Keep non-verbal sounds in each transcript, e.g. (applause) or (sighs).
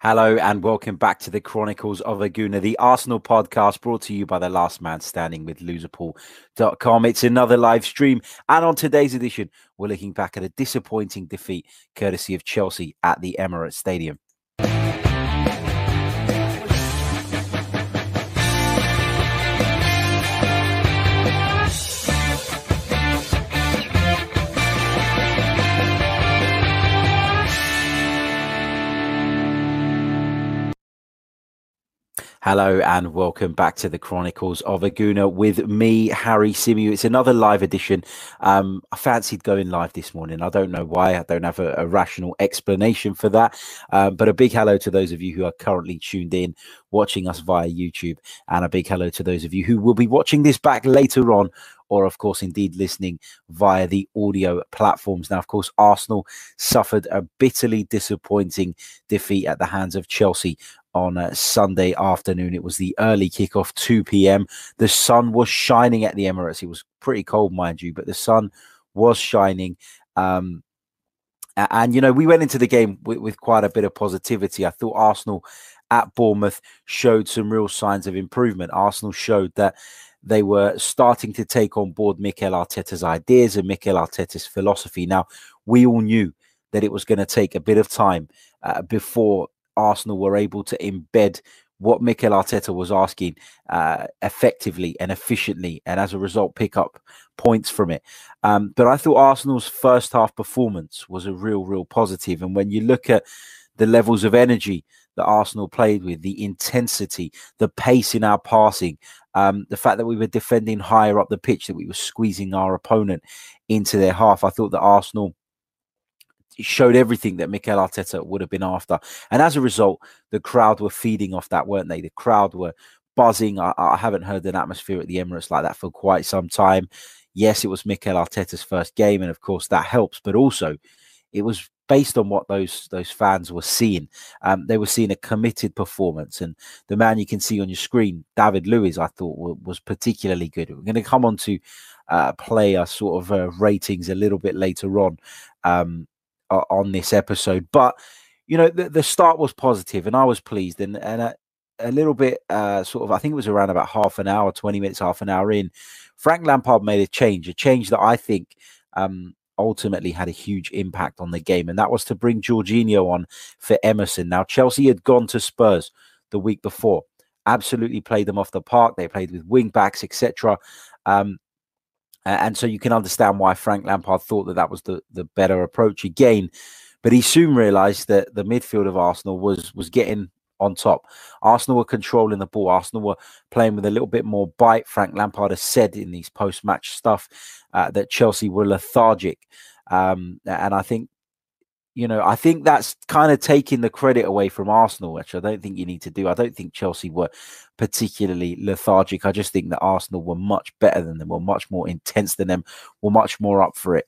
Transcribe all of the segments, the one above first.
Hello and welcome back to the Chronicles of a Gooner, the Arsenal podcast brought to you by the last man standing with loserpool.com. It's another live stream. And on today's edition, we're looking back at a disappointing defeat courtesy of Chelsea at the Emirates Stadium. Hello and welcome back to the Chronicles of a Gooner with me, Harry Symeou. It's another live edition. Um, I fancied going live this morning. I don't know why. I don't have a, a rational explanation for that. Um, but a big hello to those of you who are currently tuned in, watching us via YouTube, and a big hello to those of you who will be watching this back later on or of course indeed listening via the audio platforms. Now, of course, Arsenal suffered a bitterly disappointing defeat at the hands of Chelsea on a Sunday afternoon. It was the early kickoff, 2 p.m. The sun was shining at the Emirates. It was pretty cold, mind you, but the sun was shining. Um, and, you know, we went into the game with, with quite a bit of positivity. I thought Arsenal at Bournemouth showed some real signs of improvement. Arsenal showed that they were starting to take on board Mikel Arteta's ideas and Mikel Arteta's philosophy. Now, we all knew that it was going to take a bit of time uh, before Arsenal were able to embed what Mikel Arteta was asking uh, effectively and efficiently, and as a result, pick up points from it. Um, but I thought Arsenal's first half performance was a real, real positive. And when you look at the levels of energy that Arsenal played with, the intensity, the pace in our passing, um, the fact that we were defending higher up the pitch, that we were squeezing our opponent into their half, I thought that Arsenal showed everything that Mikel Arteta would have been after. And as a result, the crowd were feeding off that, weren't they? The crowd were buzzing. I, I haven't heard an atmosphere at the Emirates like that for quite some time. Yes, it was Mikel Arteta's first game, and of course that helps, but also it was based on what those those fans were seeing. Um, they were seeing a committed performance, and the man you can see on your screen, David Luiz, I thought w- was particularly good. We're going to come on to uh, player sort of uh, ratings a little bit later on. Um, uh, on this episode. But you know, the, the start was positive, and I was pleased. And and a, a little bit, uh, sort of, I think it was around about half an hour, twenty minutes, half an hour in, Frank Lampard made a change, a change that I think. Um, ultimately had a huge impact on the game, and that was to bring Jorginho on for Emerson. Now, Chelsea had gone to Spurs the week before, absolutely played them off the park. They played with wing backs, etc. Um, and so you can understand why Frank Lampard thought that that was the, the better approach again. But he soon realised that the midfield of Arsenal was was getting on top. Arsenal were controlling the ball. Arsenal were playing with a little bit more bite. Frank Lampard has said in these post match stuff uh, that Chelsea were lethargic. Um, and I think you know, I think that's kind of taking the credit away from Arsenal, which I don't think you need to do. I don't think Chelsea were particularly lethargic. I just think that Arsenal were much better than them, were much more intense than them, were much more up for it.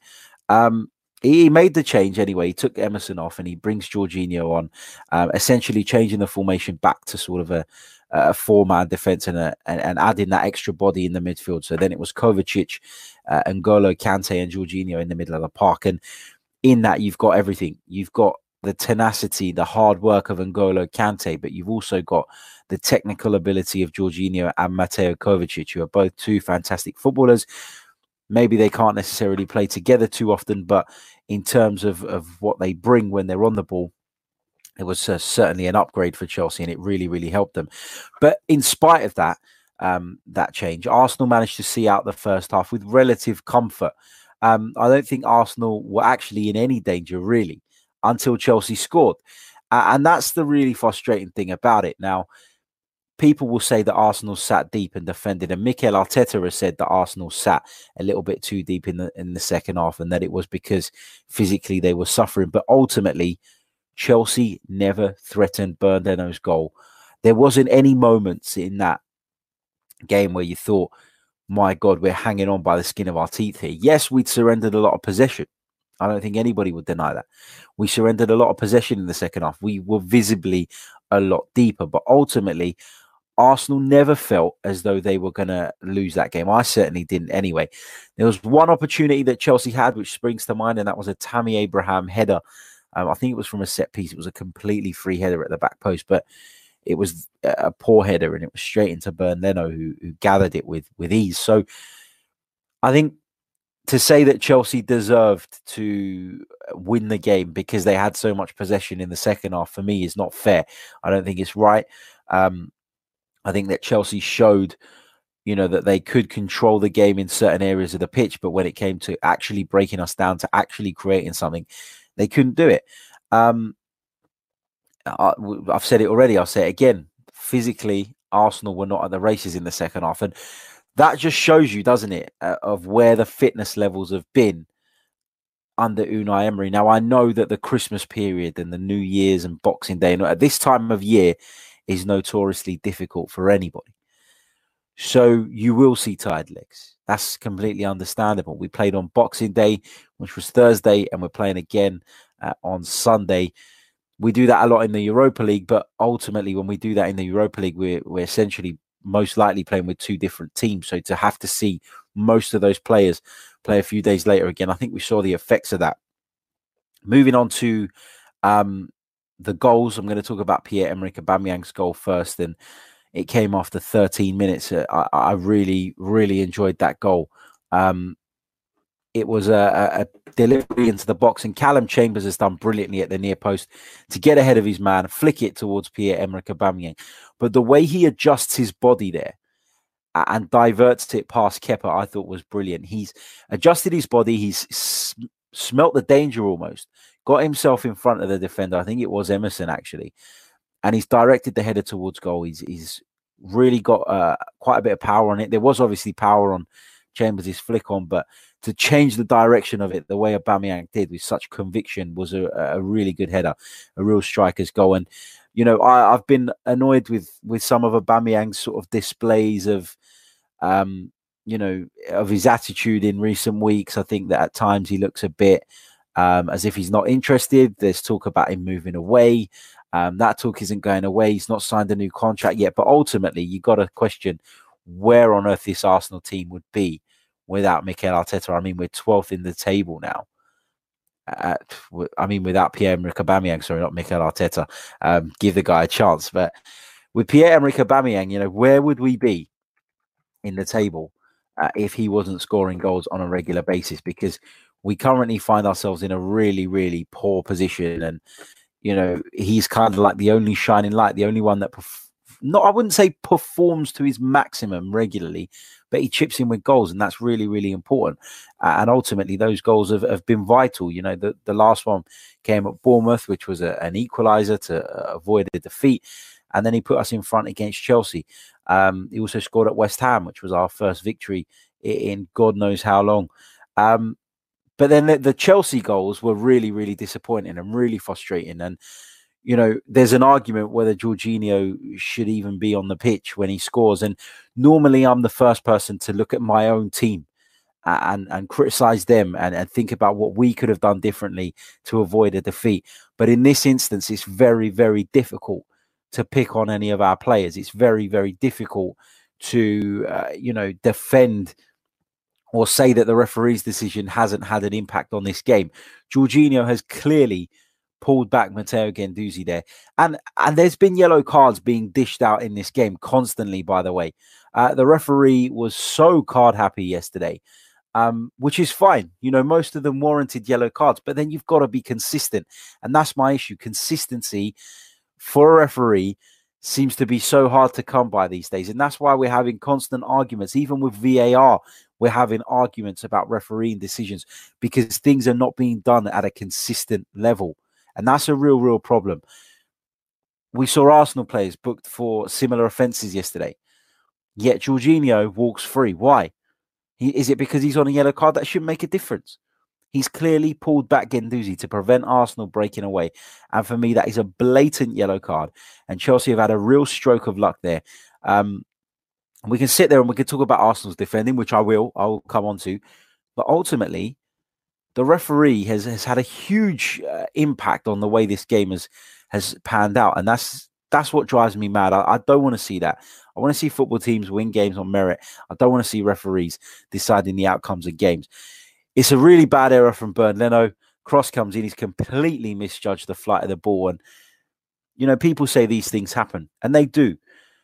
Um, he made the change anyway. He took Emerson off and he brings Jorginho on, um, essentially changing the formation back to sort of a, a four-man defense and, and, and adding that extra body in the midfield. So then it was Kovacic, uh, N'Golo Kante, and Jorginho in the middle of the park. And in that you've got everything. You've got the tenacity, the hard work of N'Golo Kante, but you've also got the technical ability of Jorginho and Mateo Kovacic, who are both two fantastic footballers. Maybe they can't necessarily play together too often, but in terms of, of what they bring when they're on the ball, it was uh, certainly an upgrade for Chelsea, and it really, really helped them. But in spite of that, um, that change, Arsenal managed to see out the first half with relative comfort. Um, I don't think Arsenal were actually in any danger really until Chelsea scored. Uh, and that's the really frustrating thing about it. Now, people will say that Arsenal sat deep and defended, and Mikel Arteta has said that Arsenal sat a little bit too deep in the in the second half, and that it was because physically they were suffering. But ultimately, Chelsea never threatened Bernd Leno's goal. There wasn't any moments in that game where you thought my God, we're hanging on by the skin of our teeth here. Yes, we'd surrendered a lot of possession. I don't think anybody would deny that. We surrendered a lot of possession in the second half. We were visibly a lot deeper, but ultimately, Arsenal never felt as though they were going to lose that game. I certainly didn't anyway. There was one opportunity that Chelsea had, which springs to mind, and that was a Tammy Abraham header Um, I think it was from a set piece. It was a completely free header at the back post, but it was a poor header and it was straight into Bernd Leno who, who gathered it with with ease. So I think to say that Chelsea deserved to win the game because they had so much possession in the second half for me is not fair. I don't think it's right. Um, I think that Chelsea showed, you know, that they could control the game in certain areas of the pitch, but when it came to actually breaking us down, to actually creating something, they couldn't do it. Um, I, I've said it already. I'll say it again. Physically, Arsenal were not at the races in the second half, and that just shows you, doesn't it, uh, of where the fitness levels have been under Unai Emery. Now, I know that the Christmas period and the New Year's and Boxing Day, and at this time of year, is notoriously difficult for anybody. So you will see tired legs. That's completely understandable. We played on Boxing Day, which was Thursday, and we're playing again uh, on Sunday. We do that a lot in the Europa League, but ultimately, when we do that in the Europa League, we're, we're essentially most likely playing with two different teams. So to have to see most of those players play a few days later again, I think we saw the effects of that. Moving on to um, the goals, I'm going to talk about Pierre Emerick Aubameyang's goal first, and it came after 13 minutes. Uh, I, I really, really enjoyed that goal. Um, it was a, a, delivery into the box, and Callum Chambers has done brilliantly at the near post to get ahead of his man, flick it towards Pierre Emerick Aubameyang. But the way he adjusts his body there and diverts it past Kepa, I thought was brilliant. He's adjusted his body, he's sm- smelt the danger almost, got himself in front of the defender. I think it was Emerson actually, and he's directed the header towards goal. He's he's really got uh, quite a bit of power on it. There was obviously power on Chambers' flick on, but to change the direction of it the way Aubameyang did with such conviction was a, a really good header, a real striker's goal. And you know, I, have been annoyed with with some of Aubameyang's sort of displays of, um, you know, of his attitude in recent weeks. I think that at times he looks a bit um, as if he's not interested. There's talk about him moving away. Um, that talk isn't going away. He's not signed a new contract yet. But ultimately, you got to question where on earth this Arsenal team would be without Mikel Arteta. I mean, we're 12th in the table now. At, I mean, without Pierre-Emerick Aubameyang, sorry, not Mikel Arteta. Um, give the guy a chance. But with Pierre-Emerick Aubameyang, you know, where would we be in the table uh, if he wasn't scoring goals on a regular basis? Because we currently find ourselves in a really, really poor position. And, you know, he's kind of like the only shining light, the only one that, perf- not, I wouldn't say performs to his maximum regularly, but he chips in with goals, and that's really, really important. Uh, and ultimately, those goals have, have been vital. You know, the, the last one came at Bournemouth, which was a, an equaliser to uh, avoid a defeat. And then he put us in front against Chelsea. Um, he also scored at West Ham, which was our first victory in God knows how long. Um, but then the, the, Chelsea goals were really, really disappointing and really frustrating. And you know, there's an argument whether Jorginho should even be on the pitch when he scores. And normally, I'm the first person to look at my own team and and criticize them and, and think about what we could have done differently to avoid a defeat. But in this instance, it's very, very difficult to pick on any of our players. It's very, very difficult to, uh, you know, defend or say that the referee's decision hasn't had an impact on this game. Jorginho has clearly pulled back Matteo Guendouzi there. And and there's been yellow cards being dished out in this game constantly, by the way. Uh, the referee was so card happy yesterday, um, which is fine. You know, most of them warranted yellow cards, but then you've got to be consistent. And that's my issue. Consistency for a referee seems to be so hard to come by these days. And that's why we're having constant arguments, even with VAR. We're having arguments about refereeing decisions because things are not being done at a consistent level. And that's a real, real problem. We saw Arsenal players booked for similar offences yesterday. Yet Jorginho walks free. Why? He, is it because he's on a yellow card? That shouldn't make a difference. He's clearly pulled back Guendouzi to prevent Arsenal breaking away. And for me, that is a blatant yellow card. And Chelsea have had a real stroke of luck there. Um, we can sit there and we can talk about Arsenal's defending, which I will. I'll come on to. But ultimately, the referee has, has had a huge uh, impact on the way this game has has panned out, and that's that's what drives me mad. I, I don't want to see that. I want to see football teams win games on merit. I don't want to see referees deciding the outcomes of games. It's a really bad error from Bernd Leno. Cross comes in, he's completely misjudged the flight of the ball. And, you know, people say these things happen, and they do.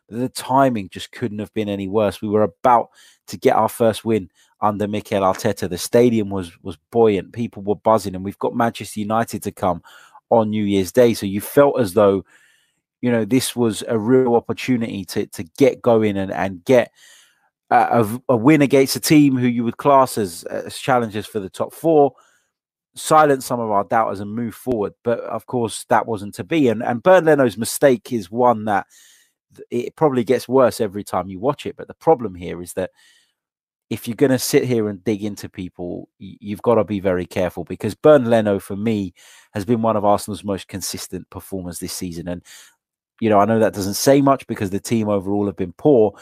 The timing just couldn't have been any worse. We were about to get our first win under Mikel Arteta. The stadium was was buoyant. People were buzzing, and we've got Manchester United to come on New Year's Day. So you felt as though, you know, this was a real opportunity to to get going and and get a, a win against a team who you would class as, as for the top four silence some of our doubters and move forward. But of course, that wasn't to be. And and Bernd Leno's mistake is one that it probably gets worse every time you watch it. But the problem here is that if you're going to sit here and dig into people, you've got to be very careful because Bernd Leno, for me, has been one of Arsenal's most consistent performers this season. And, you know, I know that doesn't say much because the team overall have been poor,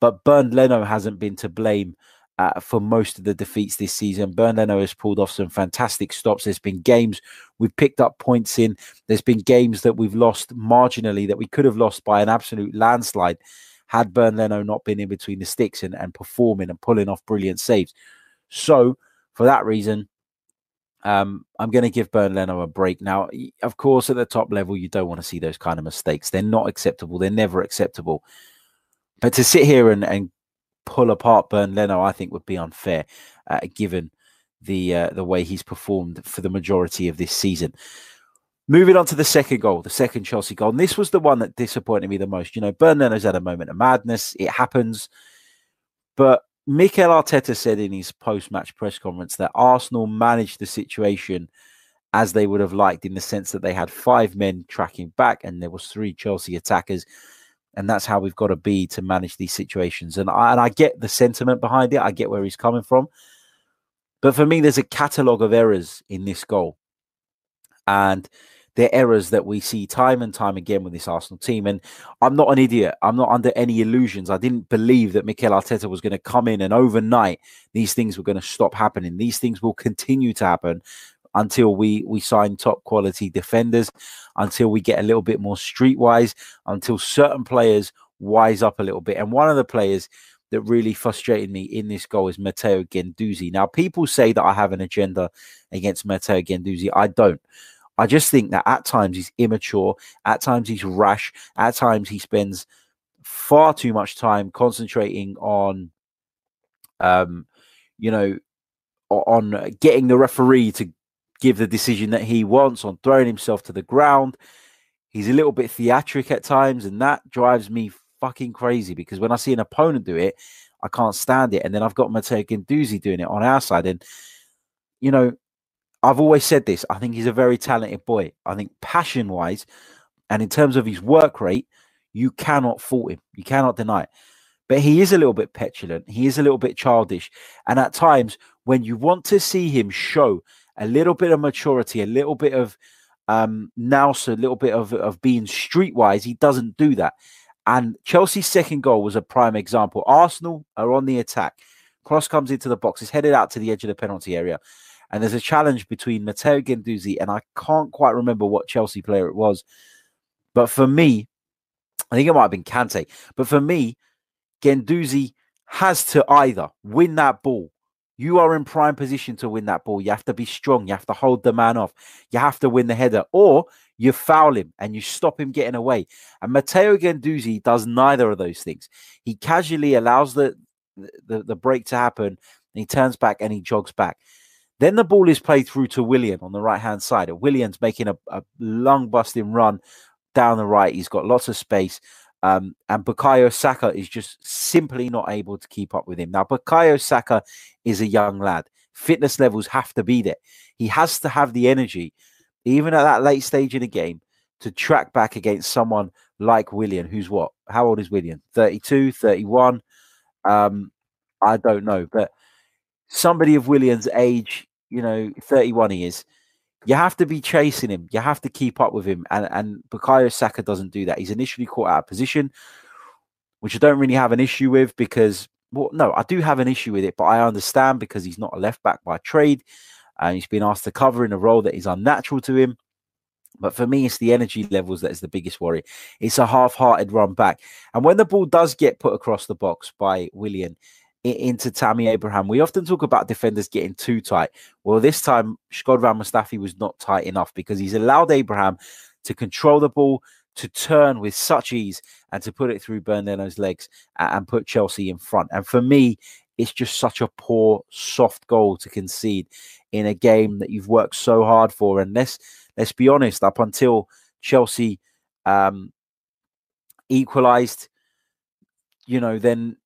but Bernd Leno hasn't been to blame uh, for most of the defeats this season. Bernd Leno has pulled off some fantastic stops. There's been games we've picked up points in. There's been games that we've lost marginally that we could have lost by an absolute landslide had Bernd Leno not been in between the sticks and, and performing and pulling off brilliant saves. So, for that reason, um, I'm going to give Bernd Leno a break. Now, of course, at the top level, you don't want to see those kind of mistakes. They're not acceptable. They're never acceptable. But to sit here and, and pull apart Bernd Leno, I think would be unfair, uh, given the uh, the way he's performed for the majority of this season. Moving on to the second goal, the second Chelsea goal. And this was the one that disappointed me the most. You know, Bernd Leno's had a moment of madness. It happens. But Mikel Arteta said in his post-match press conference that Arsenal managed the situation as they would have liked in the sense that they had five men tracking back and there was three Chelsea attackers and that's how we've got to be to manage these situations. And I, and I get the sentiment behind it. I get where he's coming from. But for me, there's a catalogue of errors in this goal. And they're errors that we see time and time again with this Arsenal team. And I'm not an idiot. I'm not under any illusions. I didn't believe that Mikel Arteta was going to come in and overnight these things were going to stop happening. These things will continue to happen until we we sign top quality defenders, until we get a little bit more streetwise, until certain players wise up a little bit. And one of the players that really frustrated me in this goal is Matteo Guendouzi. Now, people say that I have an agenda against Matteo Guendouzi. I don't. I just think that at times he's immature, at times he's rash, at times he spends far too much time concentrating on, um, you know, on getting the referee to give the decision that he wants, on throwing himself to the ground. He's a little bit theatric at times, and that drives me fucking crazy because when I see an opponent do it, I can't stand it. And then I've got Matteo Guendouzi doing it on our side. And, you know, I've always said this. I think he's a very talented boy. I think passion wise and in terms of his work rate, you cannot fault him. You cannot deny it. But he is a little bit petulant. He is a little bit childish. And at times, when you want to see him show a little bit of maturity, a little bit of um, nous, a little bit of, of being streetwise. He doesn't do that. And Chelsea's second goal was a prime example. Arsenal are on the attack. Cross comes into the box, is headed out to the edge of the penalty area. And there's a challenge between Matteo Guendouzi and I can't quite remember what Chelsea player it was. But for me, I think it might have been Kante. But for me, Guendouzi has to either win that ball you are in prime position to win that ball. You have to be strong. You have to hold the man off. You have to win the header, or you foul him and you stop him getting away. And Matteo Guendouzi does neither of those things. He casually allows the, the, the break to happen. he turns back and he jogs back. Then the ball is played through to Willian on the right hand side. Willian's making a, a lung busting run down the right. He's got lots of space. Um, and Bukayo Saka is just simply not able to keep up with him. Now, Bukayo Saka is a young lad. Fitness levels have to be there. He has to have the energy, even at that late stage in the game, to track back against someone like Willian, who's what? How old is Willian? 32, 31? Um, I don't know. But somebody of Willian's age, you know, 31 he is you have to be chasing him. You have to keep up with him. And and Bukayo Saka doesn't do that. He's initially caught out of position, which I don't really have an issue with because well, no, I do have an issue with it, but I understand because he's not a left back by trade, and he's been asked to cover in a role that is unnatural to him. But for me, it's the energy levels that is the biggest worry. It's a half-hearted run back, and when the ball does get put across the box by Willian, into Tammy Abraham. We often talk about defenders getting too tight. Well, this time Shkodran Mustafi was not tight enough because he's allowed Abraham to control the ball, to turn with such ease, and to put it through Bernd Leno's legs and put Chelsea in front. And for me, it's just such a poor, soft goal to concede in a game that you've worked so hard for. And let's let's be honest, up until Chelsea um, equalised, you know, then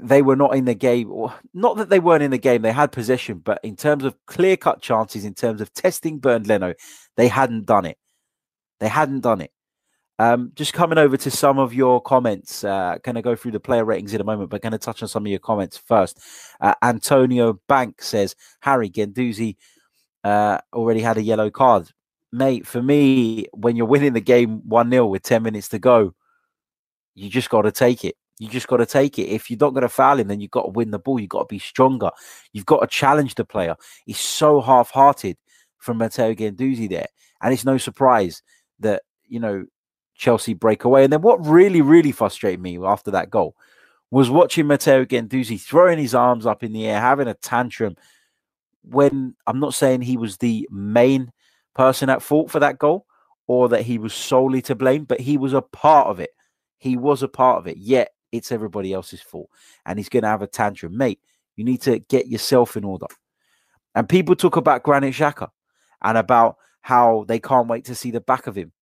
they were not in the game. Or not that they weren't in the game; they had possession, but in terms of clear cut chances, in terms of testing Bernd Leno, they hadn't done it. They hadn't done it. Um, just coming over to some of your comments. Uh, going to go through the player ratings in a moment, but going to touch on some of your comments first. Uh, Antonio Bank says Harry Guendouzi uh, already had a yellow card, mate. For me, when you're winning the game one 0 with ten minutes to go, you just got to take it. You just got to take it. If you're not going to foul him, then you've got to win the ball. You've got to be stronger. You've got to challenge the player. He's so half-hearted from Matteo Guendouzi there, and it's no surprise that you know Chelsea break away. And then what really, really frustrated me after that goal was watching Matteo Guendouzi throwing his arms up in the air, having a tantrum. When I'm not saying he was the main person at fault for that goal or that he was solely to blame, but he was a part of it. He was a part of it. Yet it's everybody else's fault. And he's going to have a tantrum. Mate, you need to get yourself in order. And people talk about Granit Xhaka and about how they can't wait to see the back of him.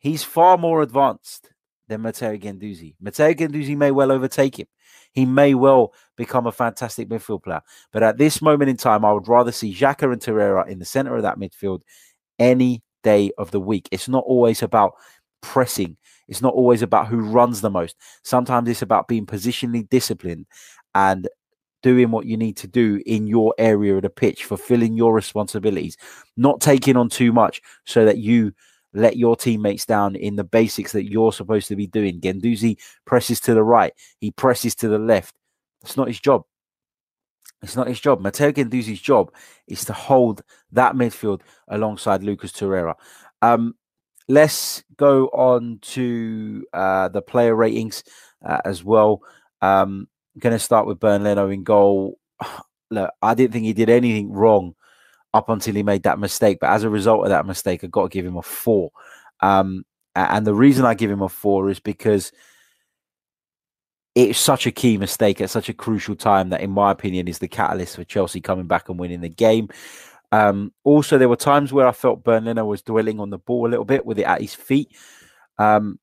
He's far more advanced than Matteo Guendouzi. Matteo Guendouzi may well overtake him. He may well become a fantastic midfield player. But at this moment in time, I would rather see Xhaka and Torreira in the center of that midfield any day of the week. It's not always about pressing. It's not always about who runs the most. Sometimes it's about being positionally disciplined and doing what you need to do in your area of the pitch, fulfilling your responsibilities, not taking on too much so that you let your teammates down in the basics that you're supposed to be doing. Guendouzi presses to the right, he presses to the left. It's not his job. It's not his job. Matteo Guendouzi's job is to hold that midfield alongside Lucas Torreira. Um, let's go on to uh, the player ratings uh, as well. Um, going to start with Bernd Leno in goal. (sighs) Look, I didn't think he did anything wrong up until he made that mistake, but as a result of that mistake, I've got to give him a four. Um, and the reason I give him a four is because it's such a key mistake at such a crucial time that, in my opinion, is the catalyst for Chelsea coming back and winning the game. Um, also, there were times where I felt Bernd Leno was dwelling on the ball a little bit with it at his feet. Um,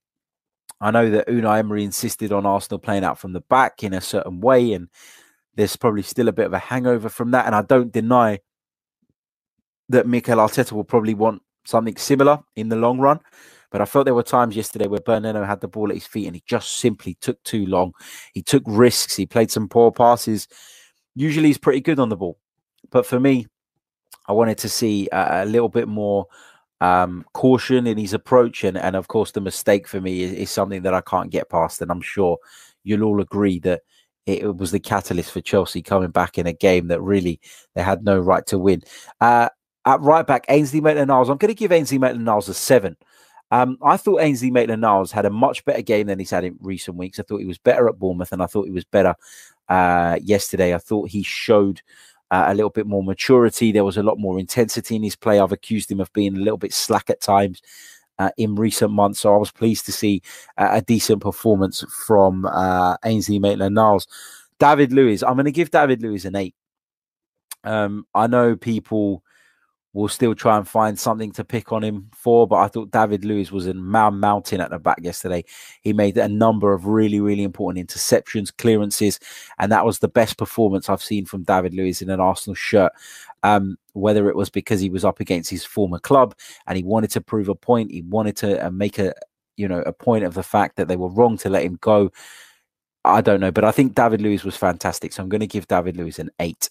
I know that Unai Emery insisted on Arsenal playing out from the back in a certain way, and there's probably still a bit of a hangover from that. And I don't deny that Mikel Arteta will probably want something similar in the long run. But I felt there were times yesterday where Bernd Leno had the ball at his feet and he just simply took too long. He took risks. He played some poor passes. Usually he's pretty good on the ball. But for me, I wanted to see a, a little bit more um, caution in his approach. And, and of course, the mistake for me is, is, something that I can't get past. And I'm sure you'll all agree that it, was the catalyst for Chelsea coming back in a game that really they had no right to win. Uh, at right back, Ainsley Maitland-Niles. I'm going to give Ainsley Maitland-Niles a seven. Um, I thought Ainsley Maitland-Niles had a much better game than he's had in recent weeks. I thought he was better at Bournemouth, and I thought he was better uh, yesterday. I thought he showed uh, a little bit more maturity. There was a lot more intensity in his play. I've accused him of being a little bit slack at times uh, in recent months, so I was pleased to see a decent performance from uh, Ainsley Maitland-Niles. David Luiz, I'm going to give David Luiz an eight. Um, I know people will still try and find something to pick on him for. But I thought David Luiz was in man mountain at the back yesterday. He made a number of really, really important interceptions, clearances, and that was the best performance I've seen from David Luiz in an Arsenal shirt. Um, whether it was because he was up against his former club and he wanted to prove a point, he wanted to uh, make a you know a point of the fact that they were wrong to let him go. I don't know, but I think David Luiz was fantastic. So I'm going to give David Luiz an eight.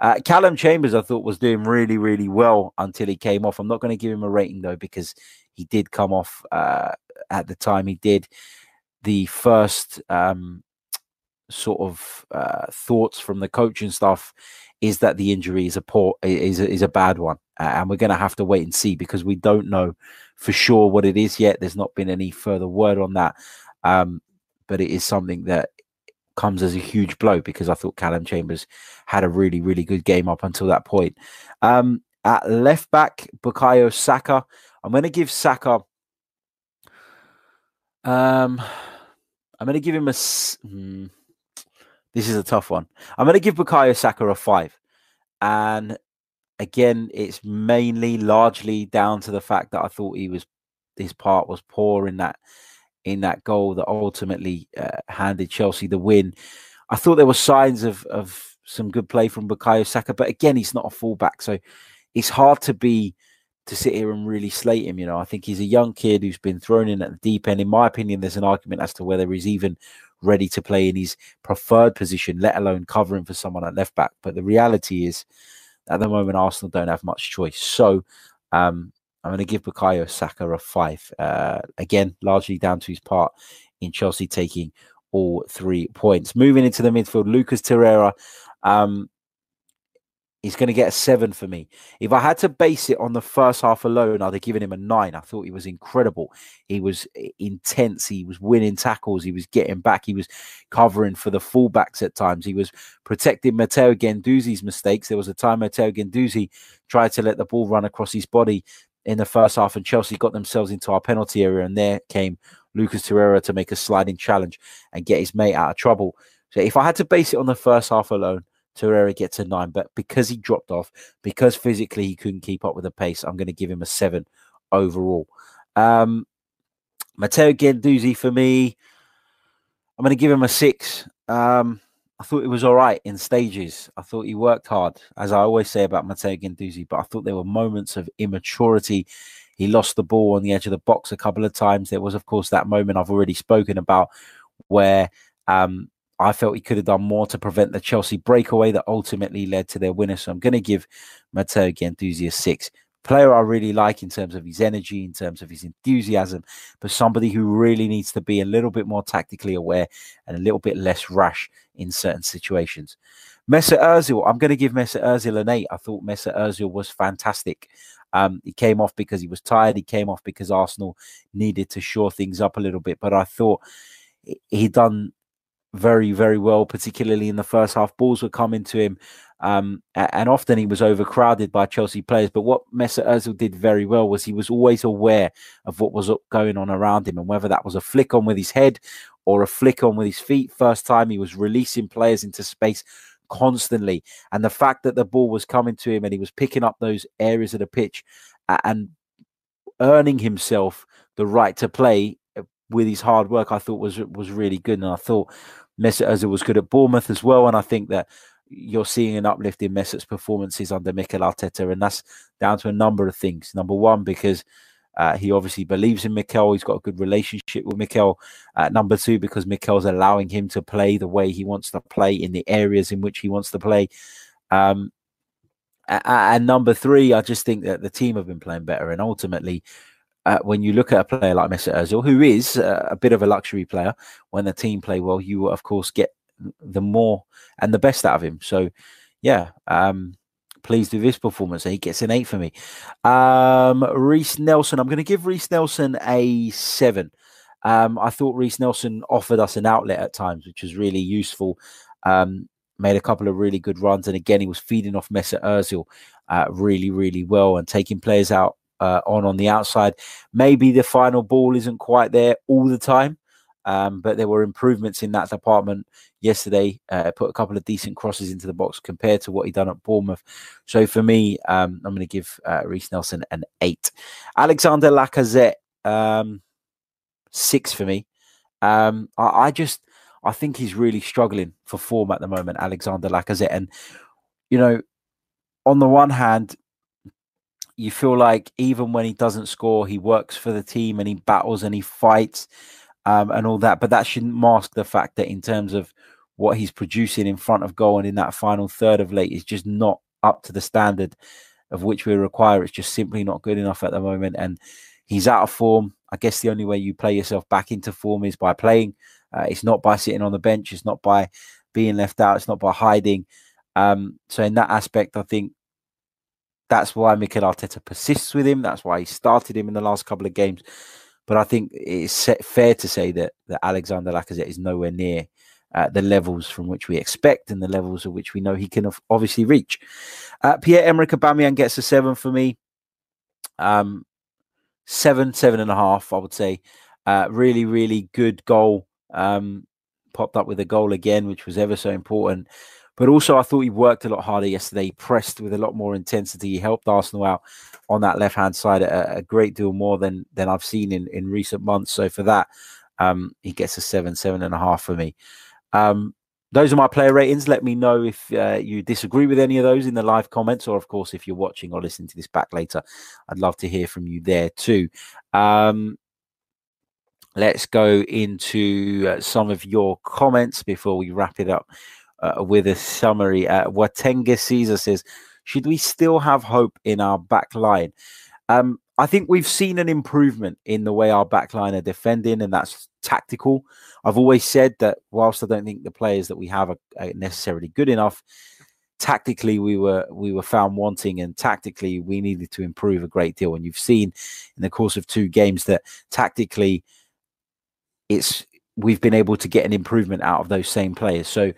Uh, Callum Chambers, I thought, was doing really, really well until he came off. I'm not going to give him a rating though because he did come off uh, at the time he did. The first um, sort of uh, thoughts from the coach and stuff is that the injury is a poor is is a bad one, and we're going to have to wait and see because we don't know for sure what it is yet. There's not been any further word on that, um, but it is something that comes as a huge blow because I thought Callum Chambers had a really, really good game up until that point. Um, at left back, Bukayo Saka. I'm going to give Saka. Um, I'm going to give him a. Hmm, this is a tough one. I'm going to give Bukayo Saka a five, and again, it's mainly largely down to the fact that I thought he was his part was poor in that in that goal that ultimately uh, handed Chelsea the win. I thought there were signs of of some good play from Bukayo Saka, but again, he's not a fullback, so it's hard to be to sit here and really slate him. You know, I think he's a young kid who's been thrown in at the deep end. In my opinion, there's an argument as to whether he's even ready to play in his preferred position, let alone covering for someone at left back. But the reality is, at the moment, Arsenal don't have much choice. So um, I'm going to give Bukayo Saka a five. Uh, again, largely down to his part in Chelsea taking all three points. Moving into the midfield, Lucas Torreira. Um, He's going to get a seven for me. If I had to base it on the first half alone, I'd have given him a nine. I thought he was incredible. He was intense. He was winning tackles. He was getting back. He was covering for the fullbacks at times. He was protecting Matteo Guendouzi's mistakes. There was a time Matteo Guendouzi tried to let the ball run across his body in the first half, and Chelsea got themselves into our penalty area, and there came Lucas Torreira to make a sliding challenge and get his mate out of trouble. So if I had to base it on the first half alone, Torreira gets a nine, but because he dropped off, because physically he couldn't keep up with the pace, I'm going to give him a seven overall. Um, Matteo Guendouzi for me, I'm going to give him a six. Um, I thought it was all right in stages. I thought he worked hard, as I always say about Matteo Guendouzi, but I thought there were moments of immaturity. He lost the ball on the edge of the box a couple of times. There was, of course, that moment I've already spoken about where um, I felt he could have done more to prevent the Chelsea breakaway that ultimately led to their winner. So I'm going to give Matteo Guendouzi a six. Player I really like in terms of his energy, in terms of his enthusiasm, but somebody who really needs to be a little bit more tactically aware and a little bit less rash in certain situations. Mesut Ozil, I'm going to give Mesut Ozil an eight. I thought Mesut Ozil was fantastic. Um, he came off because he was tired. He came off because Arsenal needed to shore things up a little bit. But I thought he done very, very well, particularly in the first half. Balls were coming to him, um, and often he was overcrowded by Chelsea players. But what Mesut Ozil did very well was he was always aware of what was going on around him, and whether that was a flick on with his head or a flick on with his feet. First time he was releasing players into space constantly, and the fact that the ball was coming to him and he was picking up those areas of the pitch and earning himself the right to play uh, with his hard work, I thought was was really good. And I thought Mesut Ozil was good at Bournemouth as well. And I think that you're seeing an uplift in Mesut's performances under Mikel Arteta. And that's down to a number of things. Number one, because uh, he obviously believes in Mikel. He's got a good relationship with Mikel. Uh, number two, because Mikel's allowing him to play the way he wants to play in the areas in which he wants to play. Um, and number three, I just think that the team have been playing better. And ultimately, uh, when you look at a player like Mesut Ozil, who is uh, a bit of a luxury player, when the team play well, you will, of course get the more and the best out of him. So, yeah, um, pleased with performance. He gets an eight for me. Um, Reiss Nelson, I'm going to give Reiss Nelson a seven. Um, I thought Reiss Nelson offered us an outlet at times, which was really useful. Um, made a couple of really good runs, and again, he was feeding off Mesut Ozil uh, really, really well and taking players out uh, on on the outside. Maybe the final ball isn't quite there all the time, um, but there were improvements in that department yesterday. Uh, put a couple of decent crosses into the box compared to what he done at Bournemouth. So for me, um, I'm going to give uh, Reiss Nelson an eight. Alexander Lacazette, um, six for me. Um, I, I just I think he's really struggling for form at the moment, Alexander Lacazette, and you know, on the one hand, you feel like even when he doesn't score, he works for the team and he battles and he fights um, and all that. But that shouldn't mask the fact that in terms of what he's producing in front of goal and in that final third of late is just not up to the standard of which we require. It's just simply not good enough at the moment. And he's out of form. I guess the only way you play yourself back into form is by playing. Uh, it's not by sitting on the bench. It's not by being left out. It's not by hiding. Um, so in that aspect, I think that's why Mikel Arteta persists with him. That's why he started him in the last couple of games. But I think it's fair to say that that Alexander Lacazette is nowhere near uh, the levels from which we expect and the levels of which we know he can obviously reach. Uh, Pierre Emerick Aubameyang gets a seven for me. Um, seven, seven and a half, I would say. Uh, really, really good goal. Um, popped up with a goal again, which was ever so important. But also, I thought he worked a lot harder yesterday. He pressed with a lot more intensity. He helped Arsenal out on that left hand side a, a, great deal more than than I've seen in in recent months. So for that, um, he gets a seven, seven and a half for me. Um, those are my player ratings. Let me know if uh, you disagree with any of those in the live comments, or of course, if you're watching or listening to this back later, I'd love to hear from you there too. Um, let's go into uh, some of your comments before we wrap it up uh, with a summary. Uh, Watenga Caesar says, "Should we still have hope in our back line?" Um, I think we've seen an improvement in the way our backline are defending, and that's tactical. I've always said that whilst I don't think the players that we have are, are necessarily good enough, tactically we were we were found wanting, and tactically we needed to improve a great deal. And you've seen in the course of two games that tactically, it's we've been able to get an improvement out of those same players. So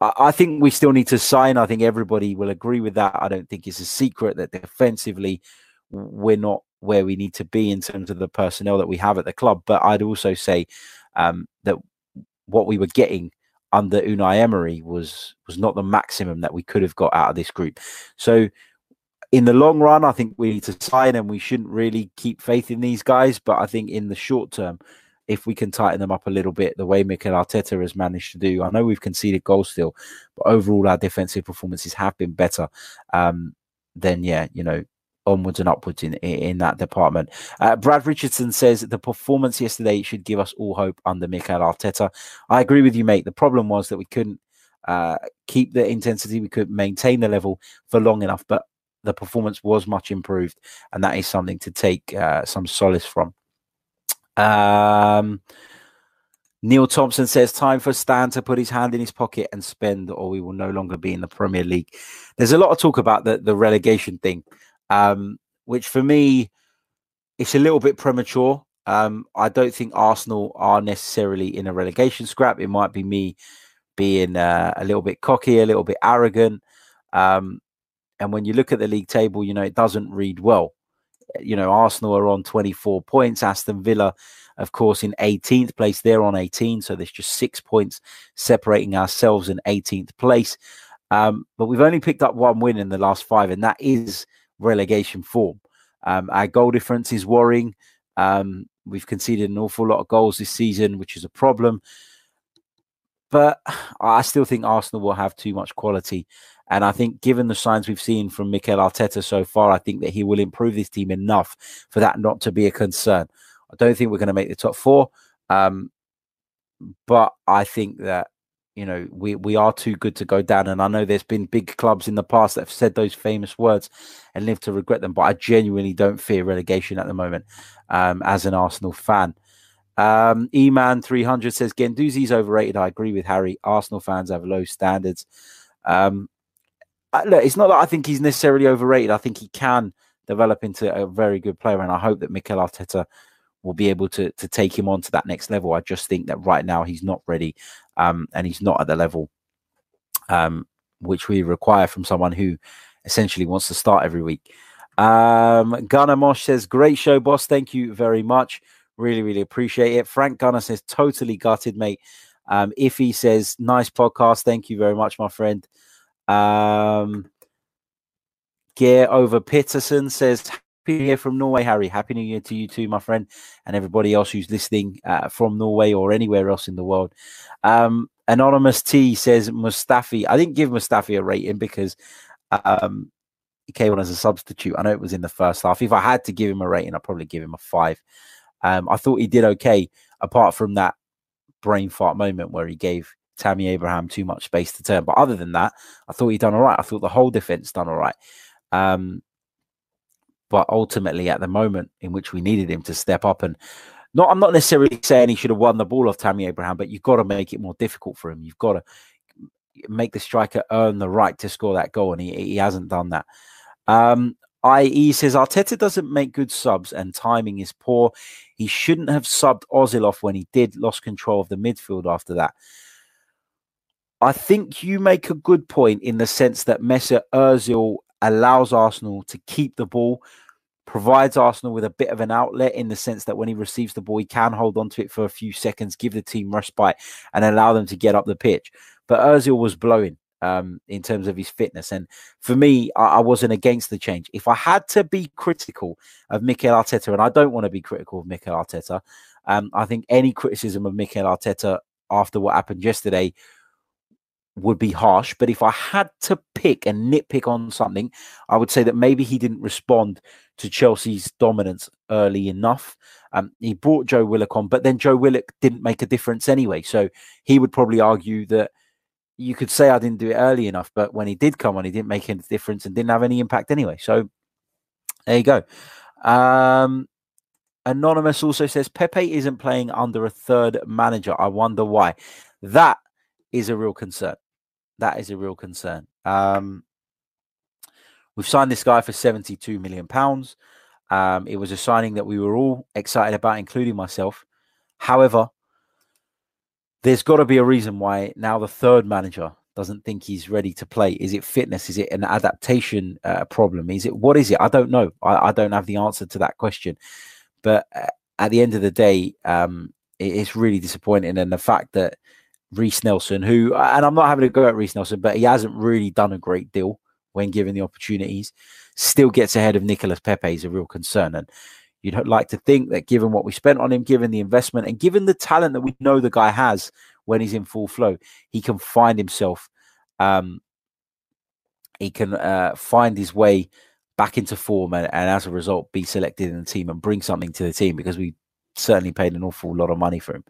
I think we still need to sign. I think everybody will agree with that. I don't think it's a secret that defensively we're not where we need to be in terms of the personnel that we have at the club. But I'd also say um, that what we were getting under Unai Emery was was not the maximum that we could have got out of this group. So in the long run, I think we need to sign and we shouldn't really keep faith in these guys. But I think in the short term, if we can tighten them up a little bit, the way Mikel Arteta has managed to do, I know we've conceded goals still, but overall our defensive performances have been better. Um, then yeah, you know, onwards and upwards in in that department. Uh, Brad Richardson says the performance yesterday should give us all hope under Mikel Arteta. I agree with you, mate. The problem was that we couldn't uh, keep the intensity, we could maintain the level for long enough, but the performance was much improved, and that is something to take uh, some solace from. Um, Neil Thompson says, time for Stan to put his hand in his pocket and spend, or we will no longer be in the Premier League. There's a lot of talk about the, the relegation thing um, which for me, it's a little bit premature. Um, I don't think Arsenal are necessarily in a relegation scrap. It might be me being uh, a little bit cocky, a little bit arrogant. Um, and when you look at the league table, you know, it doesn't read well. You know, Arsenal are on 24 points, Aston Villa, of course, in 18th place. They're on 18. So there's just six points separating ourselves in 18th place. Um, but we've only picked up one win in the last five, and that is relegation form. Um, our goal difference is worrying. Um, we've conceded an awful lot of goals this season, which is a problem. But (sighs) I still think Arsenal will have too much quality. And I think, given the signs we've seen from Mikel Arteta so far, I think that he will improve this team enough for that not to be a concern. I don't think we're going to make the top four. Um, but I think that you know we we are too good to go down and i know there's been big clubs in the past that have said those famous words and live to regret them but i genuinely don't fear relegation at the moment um, as an arsenal fan um, eman 300 says Guendouzi's overrated i agree with harry arsenal fans have low standards um, look, it's not that i think he's necessarily overrated i think he can develop into a very good player and i hope that mikel arteta will be able to to take him on to that next level. I just think that right now he's not ready, um, and he's not at the level um, which we require from someone who essentially wants to start every week. Um, Gunnar Mosh says, "Great show, boss. Thank you very much. Really, really appreciate it." Frank Gunner says, "Totally gutted, mate." Um, he says, "Nice podcast. Thank you very much, my friend." Um, Gear over Peterson says, Happy New Year from Norway, Harry. Happy New Year to you too, my friend, and everybody else who's listening uh, from Norway or anywhere else in the world. Um, Anonymous T says Mustafi. I didn't give Mustafi a rating because um, he came on as a substitute. I know it was in the first half. If I had to give him a rating, I'd probably give him a five. Um, I thought he did okay, apart from that brain fart moment where he gave Tammy Abraham too much space to turn. But other than that, I thought he done all right. I thought the whole defense done all right. Um, but ultimately, at the moment in which we needed him to step up and not, I'm not necessarily saying he should have won the ball off Tammy Abraham, but you've got to make it more difficult for him. You've got to make the striker earn the right to score that goal, and he, he hasn't done that. Um, IE says Arteta doesn't make good subs and timing is poor. He shouldn't have subbed Ozil off when he did, lost control of the midfield after that. I think you make a good point in the sense that Mesut Ozil allows Arsenal to keep the ball, provides Arsenal with a bit of an outlet in the sense that when he receives the ball, he can hold on to it for a few seconds, give the team respite, and allow them to get up the pitch. But Ozil was blowing um, in terms of his fitness. And for me, I, I, wasn't against the change. If I had to be critical of Mikel Arteta, and I don't want to be critical of Mikel Arteta, um, I think any criticism of Mikel Arteta after what happened yesterday would be harsh. But if I had to pick and nitpick on something, I would say that maybe he didn't respond to Chelsea's dominance early enough. Um, he brought Joe Willock on, but then Joe Willock didn't make a difference anyway. So he would probably argue that you could say I didn't do it early enough, but when he did come on, he didn't make any difference and didn't have any impact anyway. So there you go. Um, Anonymous also says Pepe isn't playing under a third manager. I wonder why. That is a real concern. That is a real concern. Um, we've signed this guy for 72 million pounds. Um, it was a signing that we were all excited about, including myself. However, there's got to be a reason why now the third manager doesn't think he's ready to play. Is it fitness? Is it an adaptation uh, problem? Is it what is it? I don't know. I, I, don't have the answer to that question. But uh, at the end of the day, um, it, it's really disappointing. And the fact that Reiss Nelson, who, and I'm not having a go at Reiss Nelson, but he hasn't really done a great deal when given the opportunities, still gets ahead of Nicolas Pepe is a real concern. And You'd like to think that given what we spent on him, given the investment, and given the talent that we know the guy has when he's in full flow, he can find himself. Um, he can uh, find his way back into form and, and, as a result be selected in the team and bring something to the team because we certainly paid an awful lot of money for him.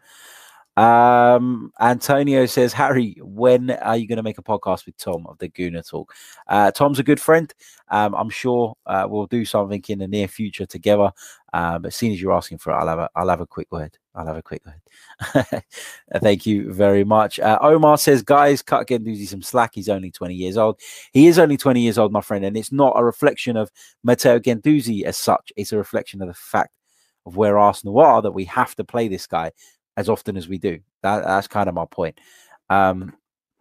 Um, Antonio says, Harry, when are you going to make a podcast with Tom of the Gooner Talk? Uh, Tom's a good friend. Um, I'm sure uh, we'll do something in the near future together. Uh, as soon as you're asking for it, I'll have a, I'll have a quick word. I'll have a quick word. (laughs) Thank you very much. Uh, Omar says, guys, cut Guendouzi some slack. He's only 20 years old. He is only 20 years old, my friend, and it's not a reflection of Matteo Guendouzi as such. It's a reflection of the fact of where Arsenal are that we have to play this guy as often as we do. That, that's kind of my point. Um,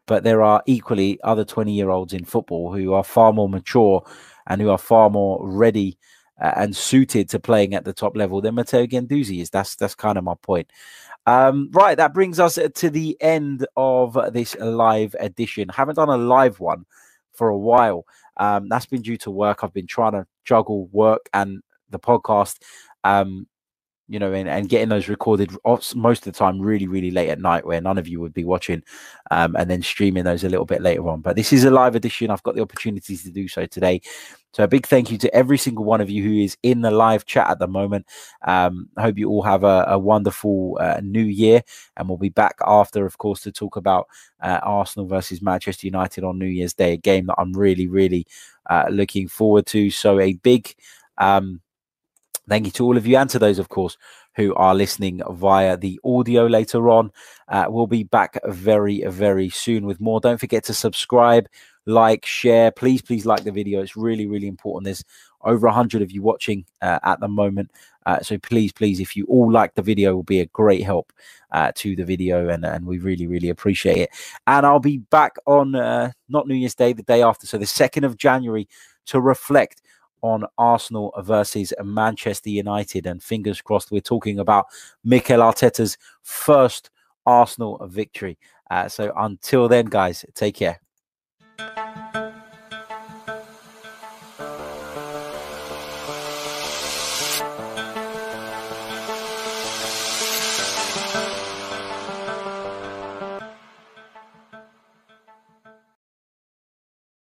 but there are equally other 20 year olds in football who are far more mature and who are far more ready uh, and suited to playing at the top level than Matteo Guendouzi is. That's that's kind of my point. Um, right, that brings us to the end of this live edition. haven't done a live one for a while. Um, that's been due to work. I've been trying to juggle work and the podcast. Um, you know, and, and getting those recorded most of the time really, really late at night where none of you would be watching um, and then streaming those a little bit later on. But this is a live edition. I've got the opportunities to do so today. So a big thank you to every single one of you who is in the live chat at the moment. Um, I hope you all have a, a wonderful uh, new year, and we'll be back after, of course, to talk about uh, Arsenal versus Manchester United on New Year's Day, a game that I'm really, really uh, looking forward to. So a big um, Thank you to all of you and to those, of course, who are listening via the audio later on. Uh, we'll be back very, very soon with more. Don't forget to subscribe, like, share. Please, please like the video. It's really, really important. There's over 100 of you watching uh, at the moment. Uh, so please, please, if you all like the video, will be a great help uh, to the video, and, and we really, really appreciate it. And I'll be back on uh, not New Year's Day, the day after, so the 2nd of January, to reflect on Arsenal versus Manchester United. And fingers crossed, we're talking about Mikel Arteta's first Arsenal victory. Uh, so until then, guys, take care.